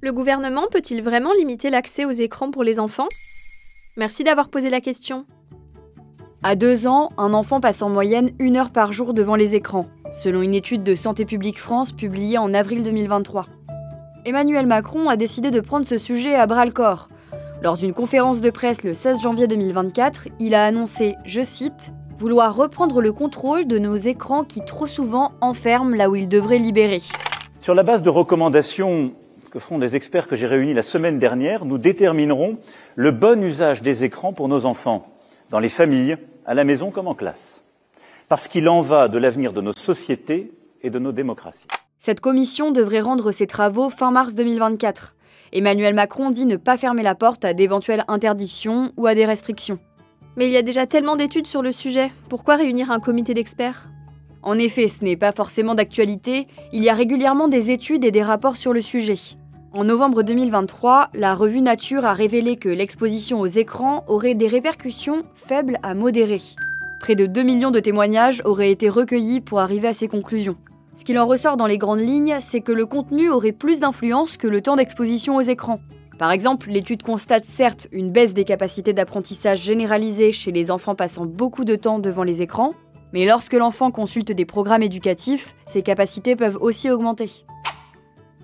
Le gouvernement peut-il vraiment limiter l'accès aux écrans pour les enfants? Merci d'avoir posé la question. À deux ans, un enfant passe en moyenne une heure par jour devant les écrans, selon une étude de Santé publique France publiée en avril 2023. Emmanuel Macron a décidé de prendre ce sujet à bras le corps. Lors d'une conférence de presse le 16 janvier 2024, il a annoncé, je cite, vouloir reprendre le contrôle de nos écrans qui trop souvent enferment là où ils devraient libérer. Sur la base de recommandations que feront des experts que j'ai réunis la semaine dernière, nous déterminerons le bon usage des écrans pour nos enfants, dans les familles, à la maison comme en classe. Parce qu'il en va de l'avenir de nos sociétés et de nos démocraties. Cette commission devrait rendre ses travaux fin mars 2024. Emmanuel Macron dit ne pas fermer la porte à d'éventuelles interdictions ou à des restrictions. Mais il y a déjà tellement d'études sur le sujet, pourquoi réunir un comité d'experts? En effet, ce n'est pas forcément d'actualité, il y a régulièrement des études et des rapports sur le sujet. En novembre 2023, la revue Nature a révélé que l'exposition aux écrans aurait des répercussions faibles à modérées. Près de 2 millions de témoignages auraient été recueillis pour arriver à ces conclusions. Ce qu'il en ressort dans les grandes lignes, c'est que le contenu aurait plus d'influence que le temps d'exposition aux écrans. Par exemple, l'étude constate certes une baisse des capacités d'apprentissage généralisées chez les enfants passant beaucoup de temps devant les écrans, mais lorsque l'enfant consulte des programmes éducatifs, ses capacités peuvent aussi augmenter.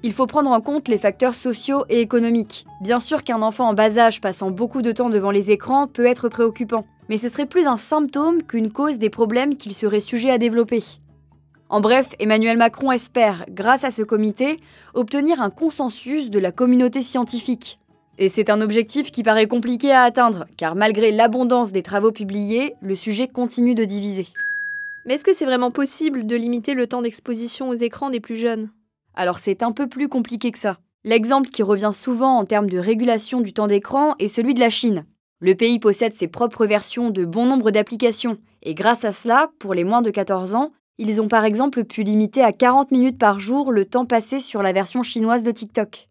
Il faut prendre en compte les facteurs sociaux et économiques. Bien sûr qu'un enfant en bas âge passant beaucoup de temps devant les écrans peut être préoccupant, mais ce serait plus un symptôme qu'une cause des problèmes qu'il serait sujet à développer. En bref, Emmanuel Macron espère, grâce à ce comité, obtenir un consensus de la communauté scientifique. Et c'est un objectif qui paraît compliqué à atteindre, car malgré l'abondance des travaux publiés, le sujet continue de diviser. Mais est-ce que c'est vraiment possible de limiter le temps d'exposition aux écrans des plus jeunes? Alors c'est un peu plus compliqué que ça. L'exemple qui revient souvent en termes de régulation du temps d'écran est celui de la Chine. Le pays possède ses propres versions de bon nombre d'applications, et grâce à cela, pour les moins de 14 ans, ils ont par exemple pu limiter à 40 minutes par jour le temps passé sur la version chinoise de TikTok.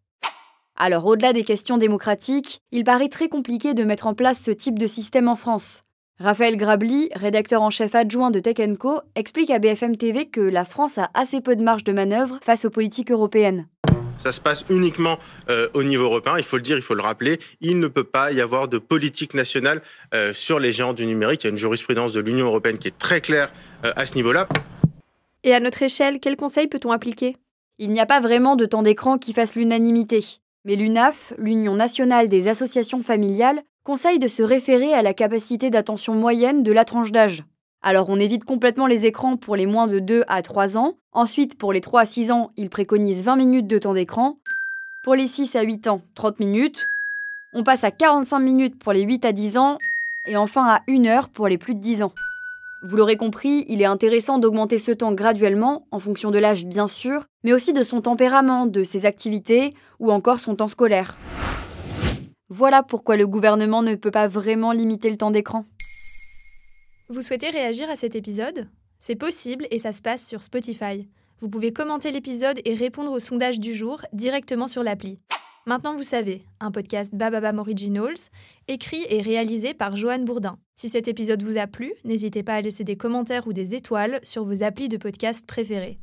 Alors au-delà des questions démocratiques, il paraît très compliqué de mettre en place ce type de système en France. Raphaël Grabli, rédacteur en chef adjoint de Tech Co, explique à BFM TV que la France a assez peu de marge de manœuvre face aux politiques européennes. Ça se passe uniquement euh, au niveau européen, il faut le dire, il faut le rappeler. Il ne peut pas y avoir de politique nationale euh, sur les géants du numérique. Il y a une jurisprudence de l'Union européenne qui est très claire euh, à ce niveau-là. Et à notre échelle, quels conseils peut-on appliquer? Il n'y a pas vraiment de temps d'écran qui fasse l'unanimité. Mais l'UNAF, l'Union nationale des associations familiales, conseille de se référer à la capacité d'attention moyenne de la tranche d'âge. Alors on évite complètement les écrans pour les moins de 2 à 3 ans. Ensuite, pour les 3 à 6 ans, il préconise 20 minutes de temps d'écran. Pour les 6 à 8 ans, 30 minutes. On passe à 45 minutes pour les 8 à 10 ans. Et enfin à 1 heure pour les plus de 10 ans. Vous l'aurez compris, il est intéressant d'augmenter ce temps graduellement, en fonction de l'âge bien sûr, mais aussi de son tempérament, de ses activités ou encore son temps scolaire. Voilà pourquoi le gouvernement ne peut pas vraiment limiter le temps d'écran. Vous souhaitez réagir à cet épisode? C'est possible et ça se passe sur Spotify. Vous pouvez commenter l'épisode et répondre au sondage du jour directement sur l'appli. Maintenant vous savez, un podcast Bababam Originals, écrit et réalisé par Joanne Bourdin. Si cet épisode vous a plu, n'hésitez pas à laisser des commentaires ou des étoiles sur vos applis de podcast préférés.